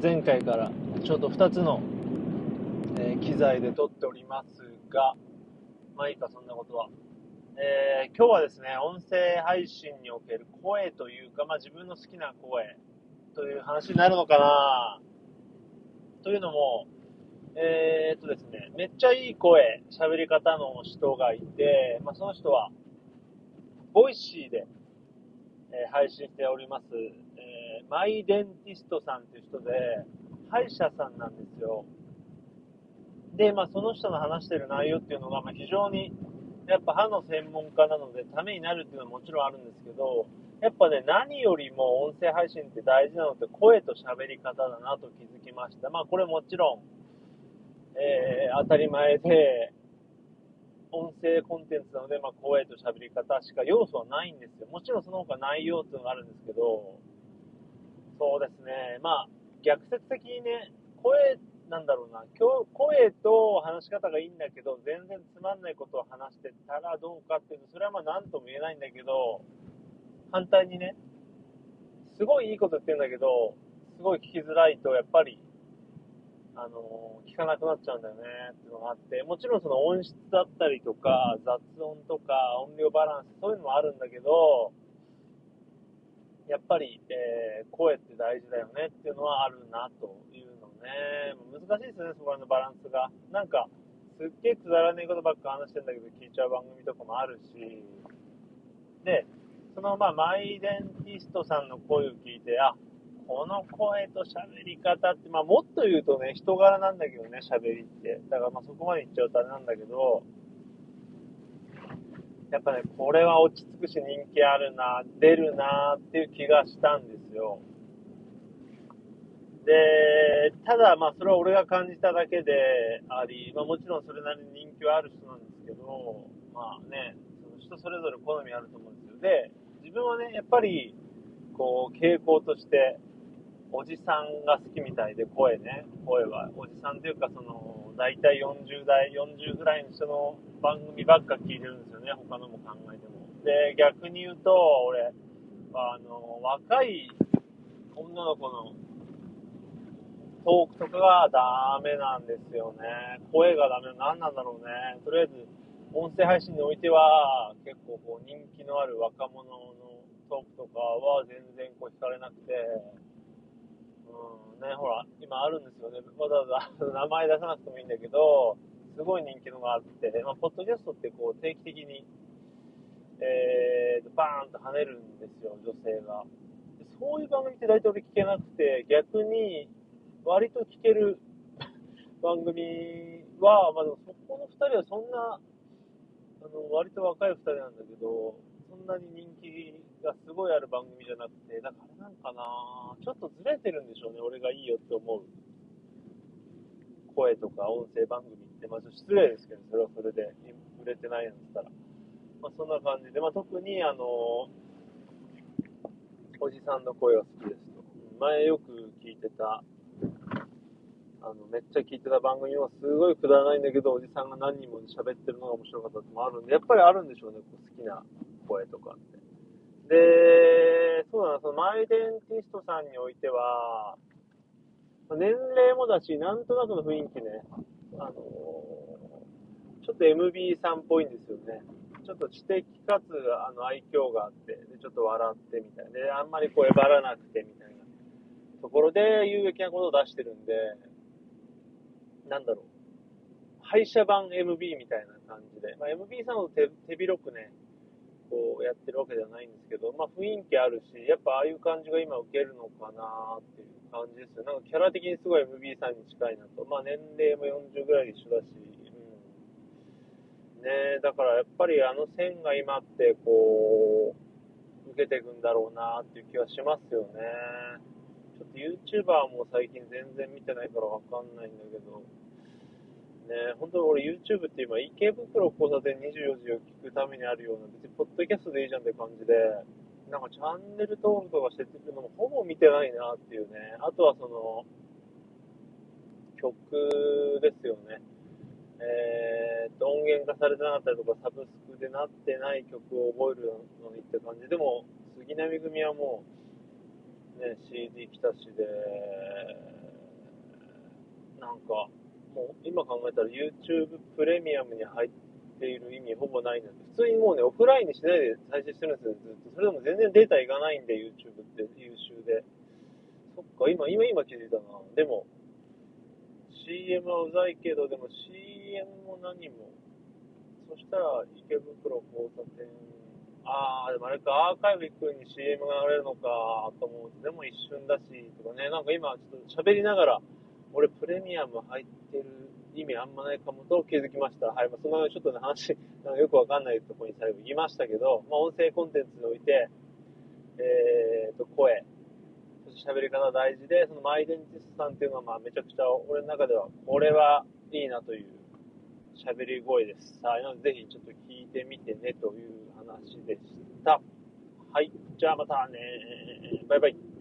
前回からちょっと2つの、えー、機材で撮っておりますが、まあいいか、そんなことは。えー、今日はですね、音声配信における声というか、まあ自分の好きな声という話になるのかなというのも、えー、っとですね、めっちゃいい声、喋り方の人がいて、まあその人は、ボイシーで、え配信しております、マイデンティストさんという人で、歯医者さんなんですよ。で、まあ、その人の話してる内容っていうのが、まあ、非常に、やっぱ歯の専門家なので、ためになるっていうのはもちろんあるんですけど、やっぱね、何よりも音声配信って大事なのって声と喋り方だなと気づきました。まあ、これもちろん、えー、当たり前で、音声コンテンツなので、まあ、声と喋り方しか要素はないんですよ。もちろんその他内容っていうのがあるんですけど、そうですね、まあ、逆説的にね、声、なんだろうな、声と話し方がいいんだけど、全然つまんないことを話してたらどうかっていうと、それはまあ何とも言えないんだけど、反対にね、すごいいいこと言ってるんだけど、すごい聞きづらいと、やっぱりあの、聞かなくなっちゃうんだよねっていうのがあって、もちろんその音質だったりとか、雑音とか、音量バランス、そういうのもあるんだけど、やっぱり、えー、声って大事だよねっていうのはあるなというのね。難しいですね、そこら辺のバランスが。なんか、すっげえくだらねえことばっか話してんだけど聞いちゃう番組とかもあるし、で、そのまあ、マイデンティストさんの声を聞いて、あ、この声と喋り方って、まあ、もっと言うとね、人柄なんだけどね、喋りって。だからまあそこまで言っちゃうとあれなんだけど、やっぱね、これは落ち着くし人気あるな、出るなっていう気がしたんですよ。で、ただまあそれは俺が感じただけであり、まあもちろんそれなりに人気はある人なんですけど、まあね、その人それぞれ好みあると思うんですよ。で、自分はね、やっぱり、こう、傾向として、おじさんが好きみたいで、声ね、声は。おじさんというか、その、大体40代、40ぐらいの人の番組ばっか聞いてるんですよね、他のも考えても。で、逆に言うと、俺、あの、若い女の子のトークとかがダメなんですよね。声がダメ。何なんだろうね。とりあえず、音声配信においては、結構こう人気のある若者のトークとかは全然こう聞かれなくて、うんね、ほら、今あるんですよね。わざわざ名前出さなくてもいいんだけど、すごい人気のがあって、まあ、ポッドキャストってこう定期的に、えー、バーンと跳ねるんですよ、女性が。でそういう番組って大体俺聞けなくて、逆に割と聞ける 番組は、まあでもそこの2人はそんな、あの、割と若い2人なんだけど、そんなに人気がすごいある番組じゃなくて、だからあれなんかなちょっとずれてるんでしょうね、俺がいいよって思う。声とか音声番組って、まあ、失礼ですけど、それはそれで、売れてないんだったら。まあ、そんな感じで、まあ、特に、あのおじさんの声が好きですと。前よく聞いてた、あの、めっちゃ聞いてた番組はすごいくだらないんだけど、おじさんが何人も喋ってるのが面白かったってもあるんで、やっぱりあるんでしょうね、こう好きな声とかって。で、そうだな、そのマイデンティストさんにおいては、年齢もだし、なんとなくの雰囲気ね、あの、ちょっと MB さんっぽいんですよね。ちょっと知的かつ、あの、愛嬌があって、で、ちょっと笑ってみたいな。あんまりこう、えばらなくてみたいなところで有益なことを出してるんで、なんだろう。敗者版 MB みたいな感じで、まあ、MB さんの手手広くね、こうやってるわけではないんですけど、まあ雰囲気あるし、やっぱああいう感じが今受けるのかなっていう感じですよ。なんかキャラ的にすごい MB さんに近いなと。まあ年齢も40ぐらい一緒だし、うん。ねだからやっぱりあの線が今ってこう、受けていくんだろうなっていう気はしますよね。ちょっと YouTuber も最近全然見てないからわかんないんだけど、ね、本当に俺 YouTube って今、池袋交差点24時を聞くためにあるような、別にポッドキャストでいいじゃんって感じで、なんかチャンネル登録とかしててるのもほぼ見てないなっていうね。あとはその、曲ですよね。えー、っと、音源化されてなかったりとか、サブスクでなってない曲を覚えるのにって感じ。でも、杉並組はもう、ね、CD 来たしで、なんか、もう今考えたら YouTube プレミアムに入っている意味ほぼないんで普通にもうね、オフラインにしないで再生してるんですよ、ずっと。それでも全然データいかないんで、YouTube って優秀で。そっか、今、今、今気づいたな。でも、CM はうざいけど、でも CM も何も。そしたら、池袋交差点。あー、でもあれか、アーカイブ行くに CM が流れるのかと思う、でも一瞬だし、とかね、なんか今、ちょっと喋りながら、俺プレミアム入ってる意味あんまないかもと気づきました。はい、まあ、そのちょっとね、話、なんかよくわかんないところに最後言いましたけど、まあ、音声コンテンツにおいて、えーと、声、そして喋り方大事で、そのマイデンティストさんっていうのは、まあ、めちゃくちゃ俺の中では、これはいいなという喋り声です。はい、なのでぜひちょっと聞いてみてねという話でした。はい、じゃあまたねバイバイ。